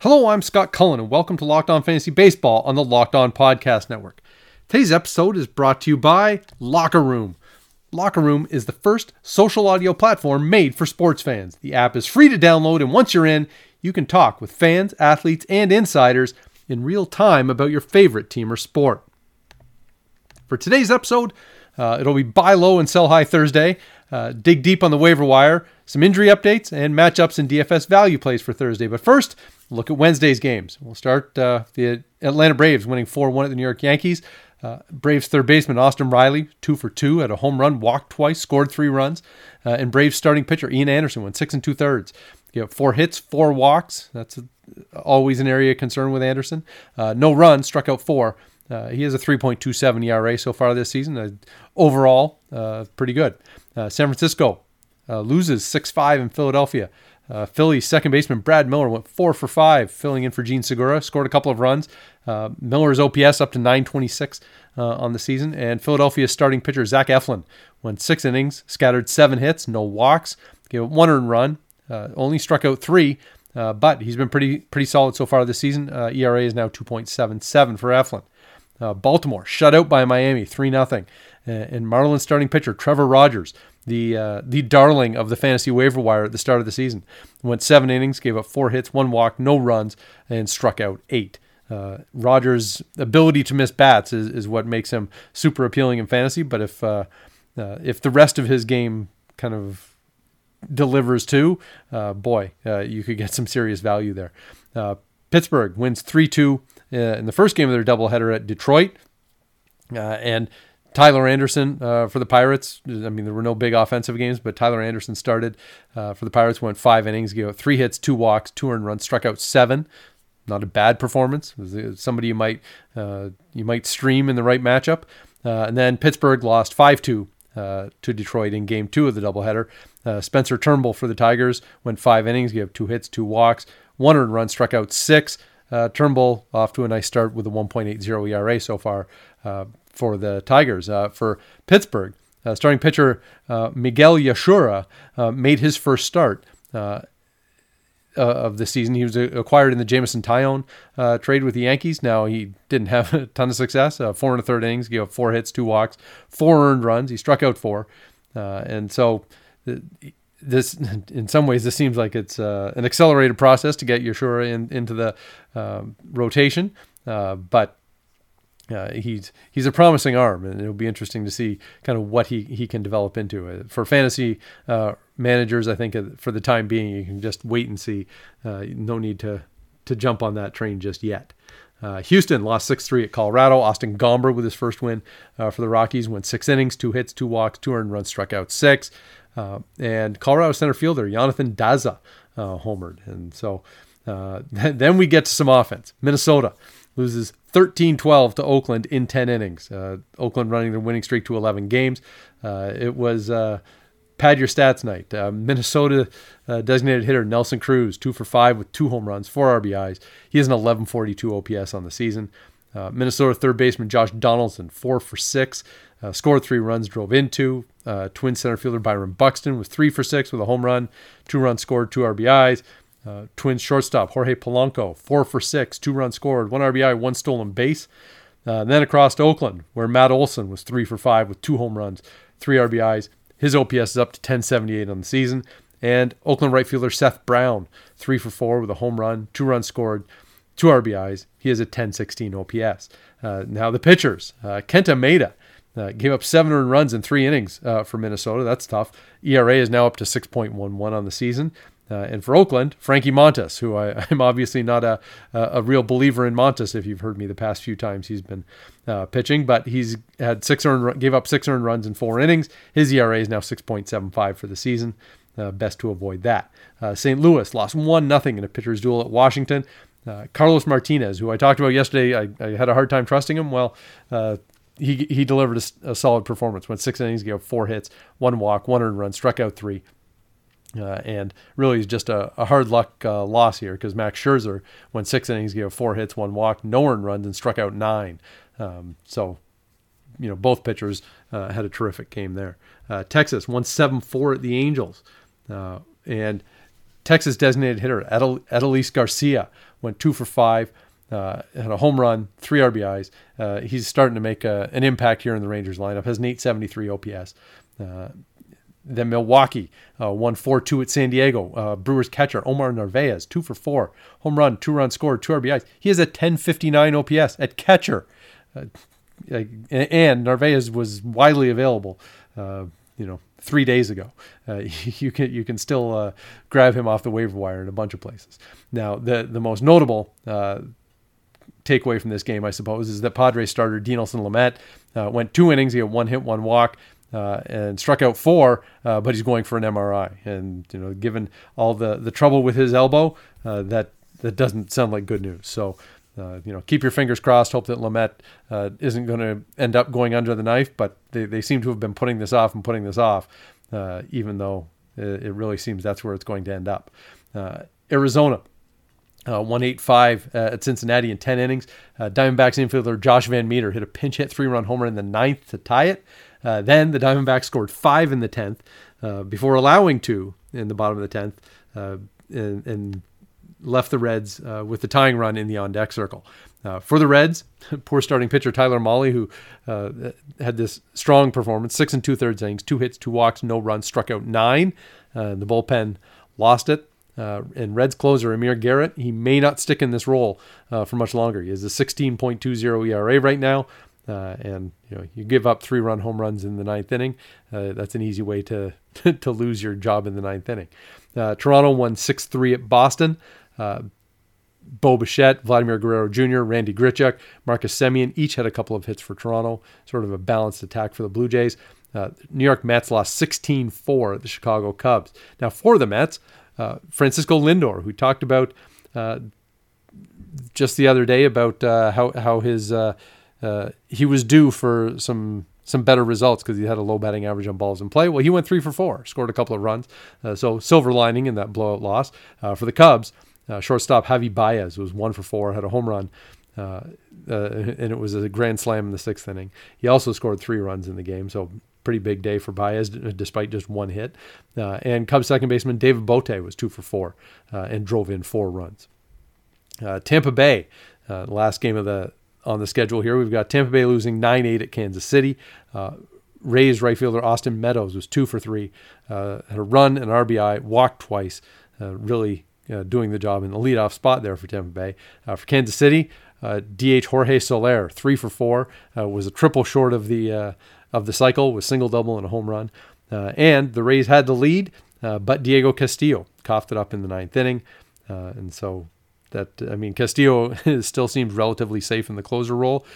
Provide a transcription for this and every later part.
Hello, I'm Scott Cullen, and welcome to Locked On Fantasy Baseball on the Locked On Podcast Network. Today's episode is brought to you by Locker Room. Locker Room is the first social audio platform made for sports fans. The app is free to download, and once you're in, you can talk with fans, athletes, and insiders in real time about your favorite team or sport. For today's episode, uh, it'll be buy low and sell high Thursday, uh, dig deep on the waiver wire, some injury updates, and matchups and DFS value plays for Thursday. But first, look at Wednesday's games. We'll start uh, the Atlanta Braves winning 4 1 at the New York Yankees. Uh, Braves third baseman Austin Riley, two for two, at a home run, walked twice, scored three runs. Uh, and Braves starting pitcher Ian Anderson went six and two thirds. You know, four hits, four walks. That's always an area of concern with Anderson. Uh, no runs, struck out four. Uh, he has a 3.27 ERA so far this season. Uh, overall, uh, pretty good. San Francisco loses 6 5 in Philadelphia. Uh, Philly's second baseman Brad Miller went four for five, filling in for Jean Segura. Scored a couple of runs. Uh, Miller's OPS up to 926 uh, on the season. And Philadelphia's starting pitcher Zach Eflin went six innings, scattered seven hits, no walks, gave up one earned run, uh, only struck out three. Uh, but he's been pretty pretty solid so far this season. Uh, ERA is now 2.77 for Eflin. Baltimore shut out by Miami, three 0 And Marlins starting pitcher Trevor Rogers the uh, the darling of the fantasy waiver wire at the start of the season. Went seven innings, gave up four hits, one walk, no runs, and struck out eight. Uh, Rogers' ability to miss bats is, is what makes him super appealing in fantasy. But if uh, uh if the rest of his game kind of delivers too, uh, boy, uh, you could get some serious value there. Pittsburgh wins three two in the first game of their doubleheader at Detroit. and Tyler Anderson uh, for the Pirates. I mean, there were no big offensive games, but Tyler Anderson started uh, for the Pirates, went five innings, gave up three hits, two walks, two earned runs, struck out seven. Not a bad performance. Uh, somebody you might uh, you might stream in the right matchup. Uh, and then Pittsburgh lost five two uh, to Detroit in Game Two of the doubleheader. Spencer Turnbull for the Tigers went five innings, gave two hits, two walks, one earned run, struck out six. Turnbull off to a nice start with a 1.80 ERA so far for the Tigers. Uh, for Pittsburgh, uh, starting pitcher uh, Miguel Yajure uh, made his first start uh, of the season. He was acquired in the Jameson Taillon trade with the Yankees. Now he didn't have a ton of success. four and a third innings, gave up four hits, two walks, four earned runs. He struck out four, and so this in some ways this seems like it's uh, an accelerated process to get Yajure in, into the uh, rotation, uh, but uh, he's he's a promising arm, and it'll be interesting to see kind of what he, he can develop into. For fantasy uh, managers, I think uh, for the time being, you can just wait and see. Uh, no need to to jump on that train just yet. Uh, Houston lost 6-3 at Colorado. Austin Gomber with his first win for the Rockies went six innings, two hits, two walks, two earned runs, struck out six. and Colorado center fielder Jonathan Daza homered, and so then we get to some offense. Minnesota loses 13 12 to Oakland in 10 innings. Uh, Oakland running their winning streak to 11 games. Uh, it was uh, pad your stats night. Uh, Minnesota uh, designated hitter Nelson Cruz, two for five with two home runs, four RBIs. He has an 1142 OPS on the season. Uh, Minnesota third baseman Josh Donaldson, four for six, scored three runs, drove in two. Twin center fielder Byron Buxton was three for six with a home run, two runs scored, two RBIs. Uh, Twins shortstop Jorge Polanco, four for six, two runs scored, one RBI, one stolen base. Uh, then across to Oakland, where Matt Olson was three for five with two home runs, three RBIs. His OPS is up to 1078 on the season. And Oakland right fielder Seth Brown, three for four with a home run, two runs scored, two RBIs. He has a 1016 OPS. Uh, now the pitchers, uh, Kenta Maeda. Uh, gave up seven earned runs in three innings uh, for Minnesota. That's tough. ERA is now up to 6.11 on the season. Uh, and for Oakland, Frankie Montas, who I, am obviously not a, a real believer in Montas. If you've heard me the past few times he's been uh, pitching, but he's had six earned, gave up six earned runs in four innings. His ERA is now 6.75 for the season. Uh, best to avoid that. Uh, St. Louis lost one nothing in a pitcher's duel at Washington. Uh, Carlos Martinez, who I talked about yesterday, I, I had a hard time trusting him. Well, uh, he he delivered a, a, solid performance. Went six innings, gave up four hits, one walk, one earned run, struck out three. Uh, and really is just a, a hard luck uh, loss here because Max Scherzer went six innings, gave four hits, one walk, no earned runs, and struck out nine. Um, so, you know, both pitchers uh, had a terrific game there. Uh, Texas won 7 4 at the Angels. Uh, and Texas designated hitter Edel- Adolis Garcia went two for five, uh, had a home run, three RBIs. Uh, he's starting to make a, an impact here in the Rangers lineup. Has an 873 OPS. Uh, then Milwaukee uh, won 4 2 at San Diego. Uh, Brewers catcher Omar Narvaez, 2 for 4. Home run, 2 run scored, 2 RBIs. He has a 1059 OPS at catcher. Uh, and Narvaez was widely available, you know, three days ago. Uh, you can you can still uh, grab him off the waiver wire in a bunch of places. Now, the the most notable uh, takeaway from this game, I suppose, is that Padres starter Dinelson Lamet uh, went two innings. He had one hit, one walk. Uh, and struck out four, uh, but he's going for an MRI. And you know, given all the, the trouble with his elbow, that that doesn't sound like good news. So uh, you know, keep your fingers crossed. Hope that Lamet uh, isn't going to end up going under the knife. But they, they seem to have been putting this off and putting this off, uh, even though it, really seems that's where it's going to end up. Uh, Arizona. Uh, 185 uh, at Cincinnati in 10 innings. Diamondbacks infielder Josh VanMeter hit a pinch hit three run homer in the ninth to tie it. Then the Diamondbacks scored five in the 10th before allowing two in the bottom of the 10th. and, and left the Reds uh, with the tying run in the on deck circle. Uh, for the Reds, poor starting pitcher Tyler Mahle, who uh, had this strong performance, six and two thirds innings, two hits, two walks, no runs, struck out nine. Uh, the bullpen lost it. Uh, and Reds closer Amir Garrett, he may not stick in this role uh, for much longer. He has a 16.20 ERA right now. Uh, and you know you give up three run home runs in the ninth inning. Uh, that's an easy way to to lose your job in the ninth inning. Uh, Toronto won six three at Boston. Uh, Bo Bichette, Vladimir Guerrero Jr., Randy Grichuk, Marcus Semien each had a couple of hits for Toronto, sort of a balanced attack for the Blue Jays. Uh, New York Mets lost 16 4 at the Chicago Cubs. Now, for the Mets, uh, Francisco Lindor, who talked about just the other day about how, how his uh, uh, he was due for some some better results because he had a low batting average on balls in play. Well, he went three for four, scored a couple of runs. so, silver lining in that blowout loss. for the Cubs, uh, shortstop Javi Baez was one for four, had a home run, uh, uh, and it was a grand slam in the sixth inning. He also scored three runs in the game, so pretty big day for Baez despite just one hit. Uh, and Cubs second baseman David Bote was two for four uh, and drove in four runs. Uh, Tampa Bay, last game of the on the schedule here, we've got Tampa Bay losing 9-8 at Kansas City. Rays right fielder Austin Meadows was two for three, had a run, an RBI, walked twice. really uh, doing the job in the leadoff spot there for Tampa Bay. Uh, for Kansas City, uh, DH Jorge Soler, three for four, uh, was a triple short of the uh, of the cycle with single double and a home run. Uh, and the Rays had the lead, but Diego Castillo coughed it up in the ninth inning, and so. That I mean, Castillo still seems relatively safe in the closer role,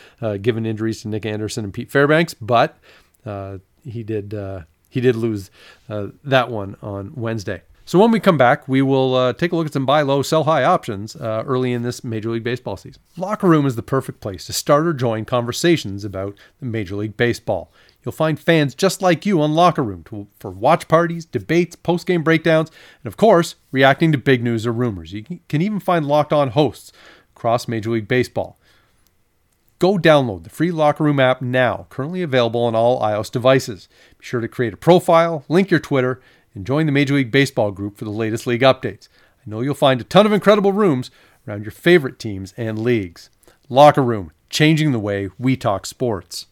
given injuries to Nick Anderson and Pete Fairbanks. But he did he did lose that one on Wednesday. So when we come back, we will uh, take a look at some buy low, sell high options uh, early in this Major League Baseball season. Locker Room is the perfect place to start or join conversations about the Major League Baseball. You'll find fans just like you on Locker Room to, for watch parties, debates, post game breakdowns, and of course, reacting to big news or rumors. You can even find locked on hosts across Major League Baseball. Go download the free Locker Room app now, currently available on all iOS devices. Be sure to create a profile, link your Twitter, and join the Major League Baseball group for the latest league updates. I know you'll find a ton of incredible rooms around your favorite teams and leagues. Locker Room, changing the way we talk sports.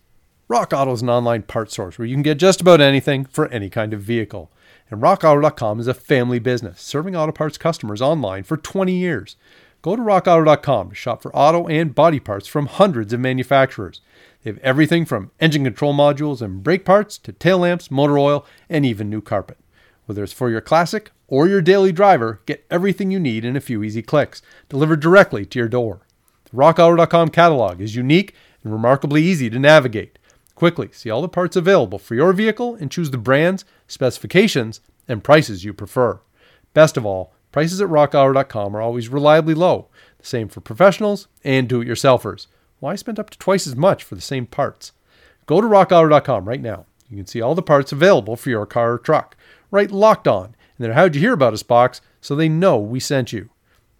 Rock Auto is an online parts source where you can get just about anything for any kind of vehicle. And RockAuto.com is a family business, serving auto parts customers online for 20 years. Go to RockAuto.com to shop for auto and body parts from hundreds of manufacturers. They have everything from engine control modules and brake parts to tail lamps, motor oil, and even new carpet. Whether it's for your classic or your daily driver, get everything you need in a few easy clicks, delivered directly to your door. The RockAuto.com catalog is unique and remarkably easy to navigate. Quickly see all the parts available for your vehicle and choose the brands, specifications, and prices you prefer. Best of all, prices at rockauto.com are always reliably low. The same for professionals and do it yourselfers. Why spend up to twice as much for the same parts? Go to rockauto.com right now. You can see all the parts available for your car or truck. Write locked on in their How'd You Hear About Us box so they know we sent you.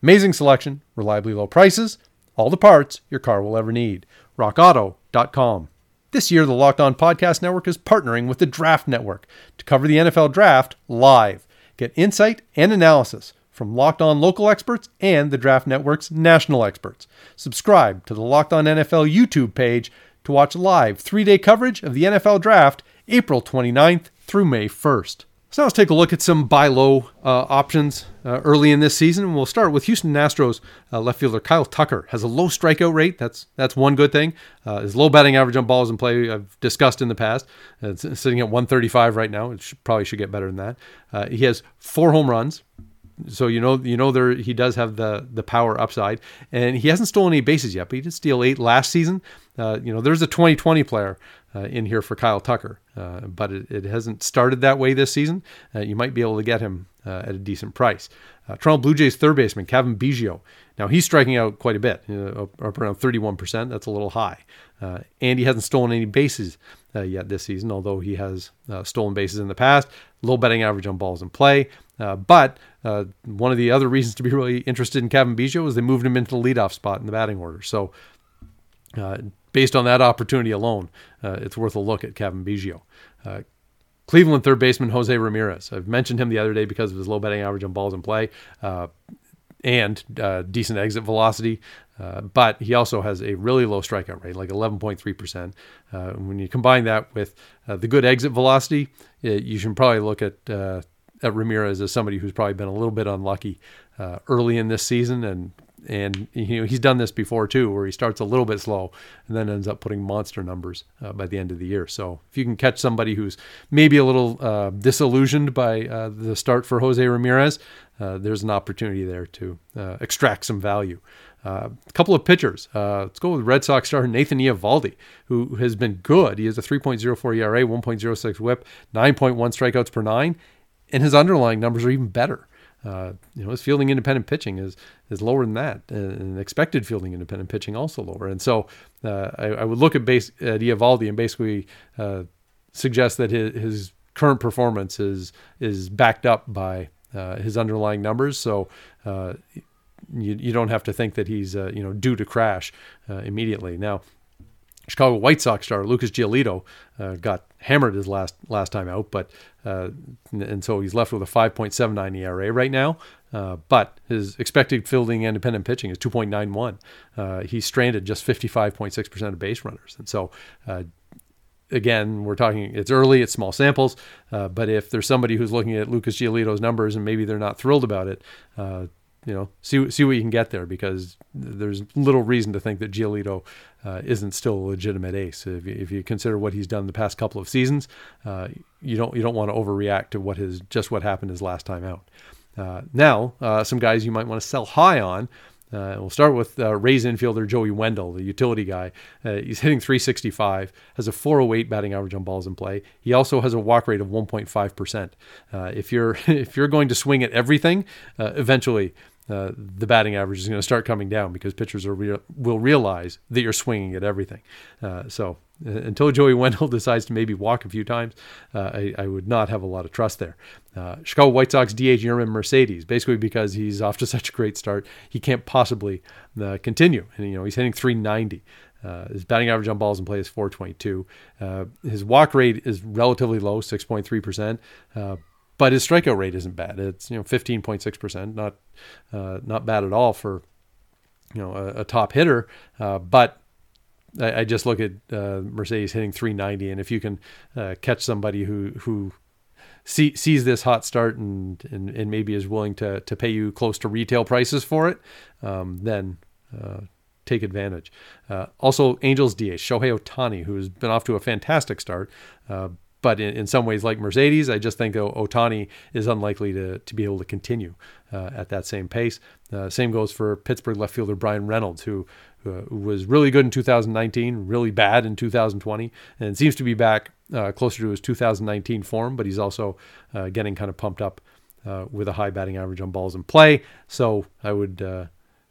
Amazing selection, reliably low prices, all the parts your car will ever need. RockAuto.com. This year, the Locked On Podcast Network is partnering with the Draft Network to cover the NFL Draft live. Get insight and analysis from Locked On local experts and the Draft Network's national experts. Subscribe to the Locked On NFL YouTube page to watch live three day coverage of the NFL Draft April 29th through May 1st. So now let's take a look at some buy low uh, options uh, early in this season. And we'll start with Houston Astros uh, left fielder Kyle Tucker has a low strikeout rate. That's that's one good thing. Uh, his low batting average on balls in play I've discussed in the past. It's sitting at 135 right now. It should, probably should get better than that. Uh, he has four home runs, so you know you know there he does have the the power upside, and he hasn't stolen any bases yet, but he did steal eight last season. Uh, you know there's a 2020 player uh, in here for Kyle Tucker, uh, but it, it, hasn't started that way this season. Uh, you might be able to get him uh, at a decent price. Uh, Toronto Blue Jays third baseman Cavan Biggio. Now he's striking out quite a bit, up around 31%. That's a little high, and he hasn't stolen any bases yet this season, although he has stolen bases in the past. Low betting average on balls in play. Uh, but uh, one of the other reasons to be really interested in Cavan Biggio is they moved him into the leadoff spot in the batting order. So, uh, based on that opportunity alone, uh, it's worth a look at Cavan Biggio. Uh, Cleveland third baseman Jose Ramirez. I've mentioned him the other day because of his low batting average on balls in play and decent exit velocity. But he also has a really low strikeout rate, like 11.3%. Uh, when you combine that with the good exit velocity, it, you should probably look at at Ramirez as somebody who's probably been a little bit unlucky uh, early in this season, and and you know he's done this before too, where he starts a little bit slow and then ends up putting monster numbers uh, by the end of the year. So if you can catch somebody who's maybe a little uh, disillusioned by uh, the start for Jose Ramirez, uh, there's an opportunity there to uh, extract some value. Uh, a couple of pitchers. Uh, let's go with Red Sox star Nathan Eovaldi, who has been good. He has a 3.04 ERA, 1.06 WHIP, 9.1 strikeouts per nine, and his underlying numbers are even better. Uh, you know, his fielding independent pitching is is lower than that, and expected fielding independent pitching also lower. And so, uh, I, I, would look at base at and basically uh, suggest that his, his, current performance is is backed up by uh, his underlying numbers. So. Uh, you, you don't have to think that he's uh, you know due to crash immediately. Now, Chicago White Sox star Lucas Giolito uh, got hammered his last last time out, but uh, and so he's left with a 5.79 ERA right now. Uh, but his expected fielding independent pitching is 2.91. Uh, he's stranded just 55.6% of base runners, and so. Uh, again, we're talking, it's early, it's small samples, uh, but if there's somebody who's looking at Lucas Giolito's numbers and maybe they're not thrilled about it, you know, see see what you can get there because there's little reason to think that Giolito uh, isn't still a legitimate ace. If you, if you consider what he's done the past couple of seasons, uh, you don't you don't want to overreact to what his just what happened his last time out. Uh, now, uh, some guys you might want to sell high on. Uh, we'll start with uh, Rays infielder Joey Wendle, the utility guy. he's hitting 365, has a 408 batting average on balls in play. He also has a walk rate of 1.5 percent. if you're if you're going to swing at everything, eventually uh, the batting average is going to start coming down because pitchers re- will realize that you're swinging at everything. Uh, so uh, until Joey Wendle decides to maybe walk a few times, uh, I, I, would not have a lot of trust there. Uh, Chicago White Sox DH Yermin Mercedes, basically because he's off to such a great start, he can't possibly continue. And you know he's hitting 390. Uh, his batting average on balls in play is 422. Uh, his walk rate is relatively low, 6.3%. Uh, but his strikeout rate isn't bad. It's you know 15.6 percent, not uh, not bad at all for you know a, a top hitter. Uh, but I, I, just look at uh, Mercedes hitting 390, and if you can uh, catch somebody who who see, sees this hot start and, and and maybe is willing to to pay you close to retail prices for it, um, then uh, take advantage. Uh, also, Angels DH Shohei Ohtani, who has been off to a fantastic start, uh, but in, in, some ways, like Mercedes, I just think Ohtani is unlikely to, to be able to continue uh, at that same pace. Uh, same goes for Pittsburgh left fielder Bryan Reynolds, who, uh, was really good in 2019, really bad in 2020, and seems to be back uh, closer to his 2019 form, but he's also uh, getting kind of pumped up uh, with a high batting average on balls in play. So I would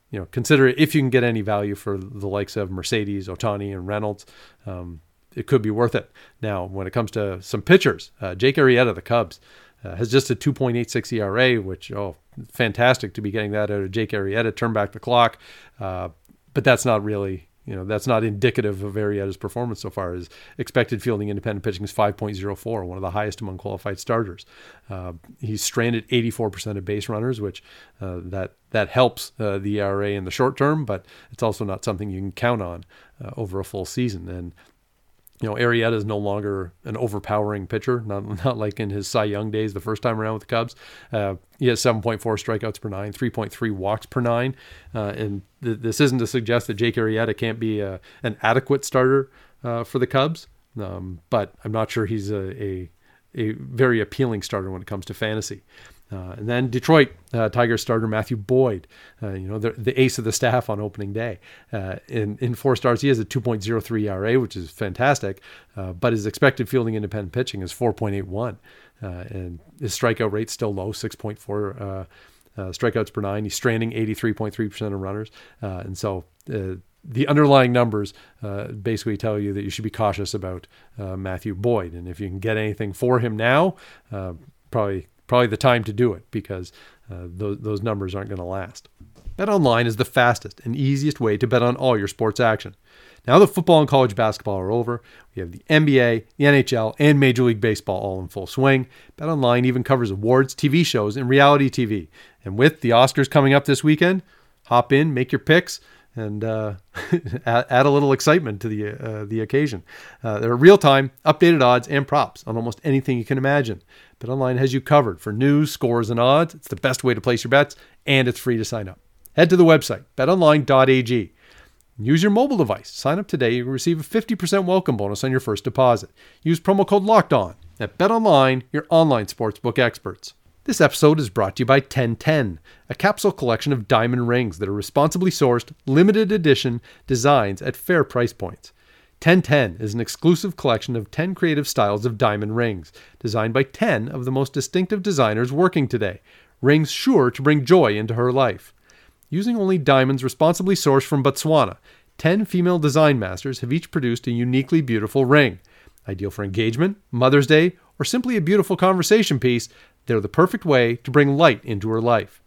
you know, consider it if you can get any value for the likes of Mercedes, Ohtani, and Reynolds. Um, it could be worth it. Now, when it comes to some pitchers, uh, Jake Arrieta, the Cubs, uh, has just a 2.86 ERA, which oh, fantastic to be getting that out of Jake Arrieta. Turn back the clock, uh, but that's not really you know that's not indicative of Arrieta's performance so far. His expected fielding independent pitching is 5.04, one of the highest among qualified starters. Uh, he's stranded 84% of base runners, which uh, that that helps uh, the ERA in the short term, but it's also not something you can count on uh, over a full season. And you know, Arrieta is no longer an overpowering pitcher, not, not like in his Cy Young days the first time around with the Cubs. Uh, he has 7.4 strikeouts per nine, 3.3 walks per nine. Uh, and th- this isn't to suggest that Jake Arrieta can't be a, uh, an adequate starter uh, for the Cubs, um, but I'm not sure he's a, a, a very appealing starter when it comes to fantasy. Uh, and then Detroit uh, Tigers starter Matthew Boyd, uh, you know the, the ace of the staff on opening day. Uh, in in four starts, he has a 2.03 ERA, which is fantastic, uh, but his expected fielding independent pitching is 4.81, uh, and his strikeout rate still low, 6.4 strikeouts per nine. He's stranding 83.3% of runners, and so. the underlying numbers basically tell you that you should be cautious about Matthew Boyd, and if you can get anything for him now, probably probably the time to do it because uh, those, those numbers aren't going to last. Bet online is the fastest and easiest way to bet on all your sports action. Now that football and college basketball are over, we have the NBA, the NHL, and Major League Baseball all in full swing. Bet online even covers awards, TV shows, and reality TV. And with the Oscars coming up this weekend, hop in, make your picks, and uh, add, a little excitement to the uh, the occasion. Uh, there are real time, updated odds and props on almost anything you can imagine. BetOnline has you covered for news, scores, and odds. It's the best way to place your bets, and it's free to sign up. Head to the website betonline.ag. Use your mobile device. Sign up today. You'll receive a 50% welcome bonus on your first deposit. Use promo code Locked On at BetOnline, your online sportsbook experts. This episode is brought to you by 1010, a capsule collection of diamond rings that are responsibly sourced, limited edition designs at fair price points. 1010 is an exclusive collection of 10 creative styles of diamond rings, designed by 10 of the most distinctive designers working today, rings sure to bring joy into her life. Using only diamonds responsibly sourced from Botswana, 10 female design masters have each produced a uniquely beautiful ring. Ideal for engagement, Mother's Day, or simply a beautiful conversation piece, they're the perfect way to bring light into her life.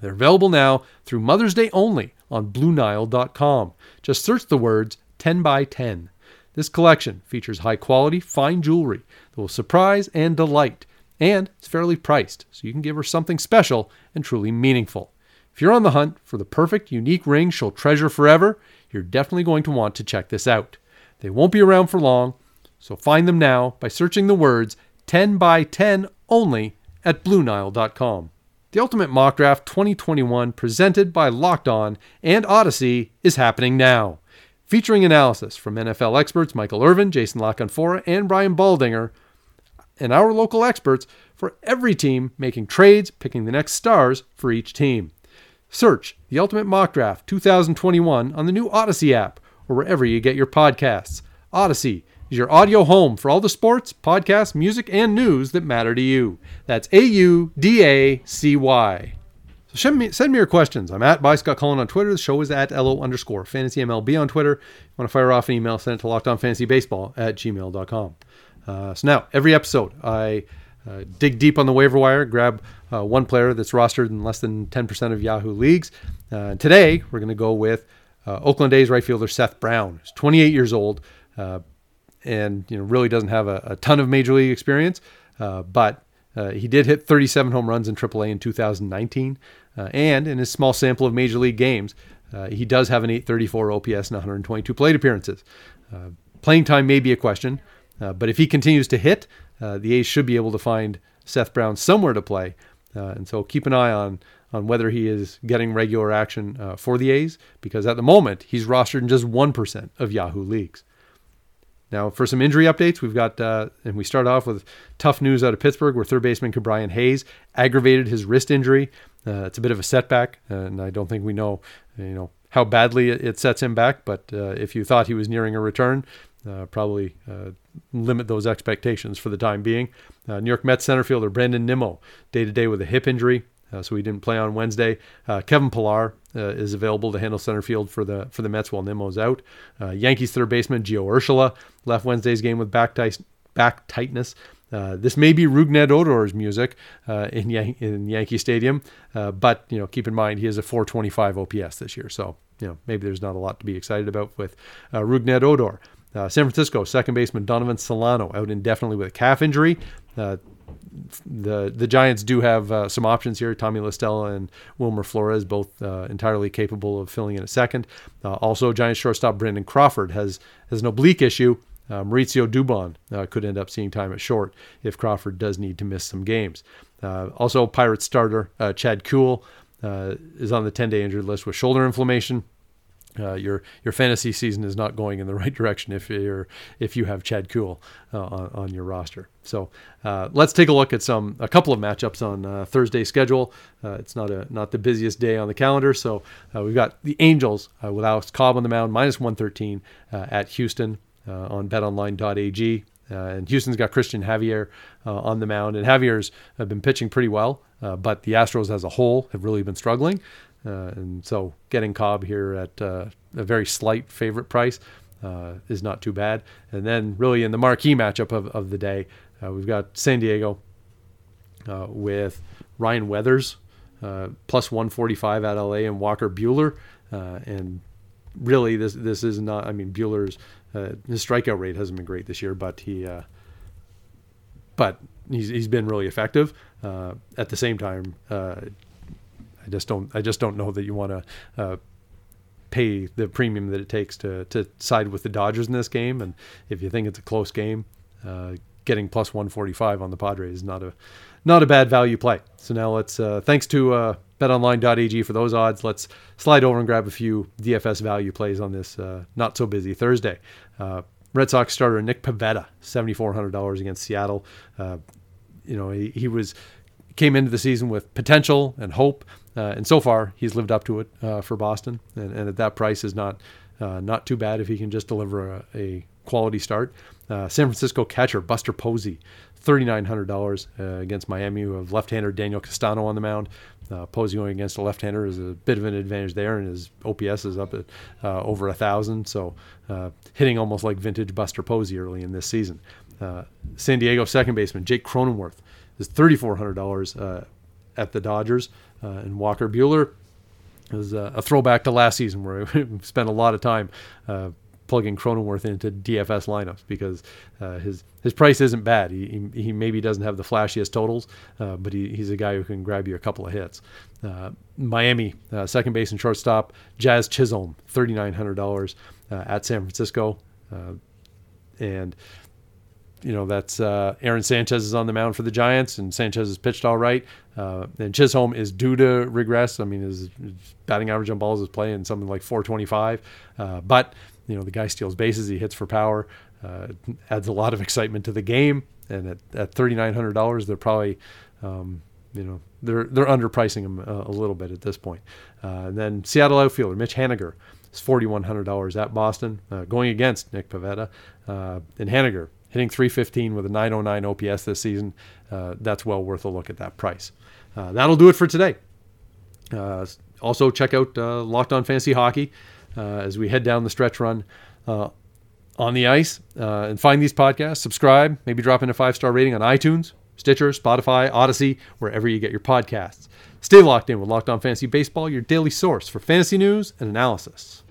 They're available now through Mother's Day only on BlueNile.com. Just search the words 10 by 10. This collection features high quality, fine jewelry that will surprise and delight, and it's fairly priced, so you can give her something special and truly meaningful. If you're on the hunt for the perfect, unique ring she'll treasure forever, you're definitely going to want to check this out. They won't be around for long, so find them now by searching the words 10 by 10 only at BlueNile.com. The Ultimate Mock Draft 2021, presented by Locked On and Audacy, is happening now. Featuring analysis from NFL experts Michael Irvin, Jason La Canfora, and Brian Baldinger, and our local experts for every team making trades, picking the next stars for each team. Search the Ultimate Mock Draft 2021 on the new Audacy app or wherever you get your podcasts. Audacy is your audio home for all the sports, podcasts, music, and news that matter to you. That's A U D A C Y. So send me, send me your questions. I'm at by Scott Cullen on Twitter. The show is at LO underscore fantasy MLB on Twitter. If you want to fire off an email, send it to lockedonfantasybaseball at gmail.com. Uh, so now, every episode, I uh, dig deep on the waiver wire, grab uh, one player that's rostered in less than 10% of Yahoo leagues. Uh, today, we're going to go with uh, Oakland A's right fielder Seth Brown. He's 28 years old. And you know really doesn't have a, a ton of major league experience, uh, but uh, he did hit 37 home runs in AAA in 2019, uh, and in his small sample of major league games, uh, he does have an 834 OPS and 122 plate appearances. Uh, playing time may be a question, uh, but if he continues to hit, the A's should be able to find Seth Brown somewhere to play, and so keep an eye on on whether he is getting regular action for the A's, because at the moment he's rostered in just one percent of Yahoo leagues. Now, for some injury updates, we've got, uh, and we start off with tough news out of Pittsburgh, where third baseman Ke'Bryan Hayes aggravated his wrist injury. Uh, it's a bit of a setback, and I don't think we know, you know, how badly it sets him back. But uh, if you thought he was nearing a return, uh, probably uh, limit those expectations for the time being. Uh, New York Mets center fielder Brandon Nimmo, day to day with a hip injury. Uh, so he didn't play on Wednesday. Uh, Kevin Pillar uh, is available to handle center field for the for the Mets while Nimmo's out. Uh, Yankees third baseman Gio Urshela left Wednesday's game with back, back tightness. Uh, this may be Rougned Odor's music uh, in, Yan- in Yankee Stadium, but you know, keep in mind he has a 425 OPS this year, so you know maybe there's not a lot to be excited about with uh, Rougned Odor. San Francisco second baseman Donovan Solano out indefinitely with a calf injury. The the Giants do have uh, some options here. Tommy La Stella and Wilmer Flores, both uh, entirely capable of filling in a second. Uh, also, Giants shortstop Brandon Crawford has has an oblique issue. Uh, Mauricio Dubon uh, could end up seeing time at short if Crawford does need to miss some games. Uh, also, Pirates starter Chad Kuhl is on the 10 day injured list with shoulder inflammation uh, your your fantasy season is not going in the right direction if you're if you have Chad Kuhl uh, on, on, your roster. So uh, let's take a look at some a couple of matchups on uh, Thursday's schedule. Uh, it's not a not the busiest day on the calendar, so uh, we've got the Angels with Alex Cobb on the mound minus 113 at Houston on BetOnline.ag. and Houston's got Cristian Javier on the mound, and Javier's been pitching pretty well, but the Astros as a whole have really been struggling. Uh, and so getting Cobb here at uh, a very slight favorite price uh, is not too bad. And then really in the marquee matchup of, of the day, we've got San Diego with Ryan Weathers plus 145 at LA and Walker Buehler. and really this this is not I mean Buehler's uh, his strikeout rate hasn't been great this year but he uh, but he's, he's been really effective uh, at the same time I just don't I just don't know that you want to uh, pay the premium that it takes to to side with the Dodgers in this game. And if you think it's a close game, uh, getting plus 145 on the Padres is not a not a bad value play. So now let's uh, thanks to uh, BetOnline.ag for those odds. Let's slide over and grab a few DFS value plays on this uh, not so busy Thursday. Uh, Red Sox starter Nick Pivetta, $7,400 against Seattle. You know, he, he was came into the season with potential and hope. Uh, and so far, he's lived up to it uh, for Boston, and, and, at that price is not uh, not too bad if he can just deliver a, a quality start. Uh, San Francisco catcher Buster Posey, thirty nine hundred dollars uh, against Miami, who have left-hander Daniel Castano on the mound. Uh, Posey going against a left-hander is a bit of an advantage there, and his OPS is up at over a thousand, so hitting almost like vintage Buster Posey early in this season. San Diego second baseman Jake Cronenworth is thirty four hundred dollars at the Dodgers. Uh, and Walker Buehler is a, a, throwback to last season where we spent a lot of time uh, plugging Cronenworth into DFS lineups because uh, his his price isn't bad. He, he, he maybe doesn't have the flashiest totals, uh, but he, he's a guy who can grab you a couple of hits. Uh, Miami uh, second base and shortstop Jazz Chisholm thirty nine hundred dollars uh, at San Francisco, and you know that's uh, Aaron Sanchez is on the mound for the Giants, and Sanchez has pitched all right. Uh, and Chisholm is due to regress. I mean, his, batting average on balls is playing something like 425, uh, but you know the guy steals bases, he hits for power, uh, adds a lot of excitement to the game. And at, at $3,900, they're probably um, you know they're they're underpricing him a, a little bit at this point. Uh, and then Seattle outfielder Mitch Haniger is $4,100 at Boston, uh, going against Nick Pivetta. and Haniger hitting 315 with a 909 OPS this season. Uh, that's well worth a look at that price. Uh, that'll do it for today. Uh, also, check out uh, Locked On Fantasy Hockey uh, as we head down the stretch run uh, on the ice and find these podcasts. Subscribe, maybe drop in a five star rating on iTunes, Stitcher, Spotify, Audacy, wherever you get your podcasts. Stay locked in with Locked On Fantasy Baseball, your daily source for fantasy news and analysis.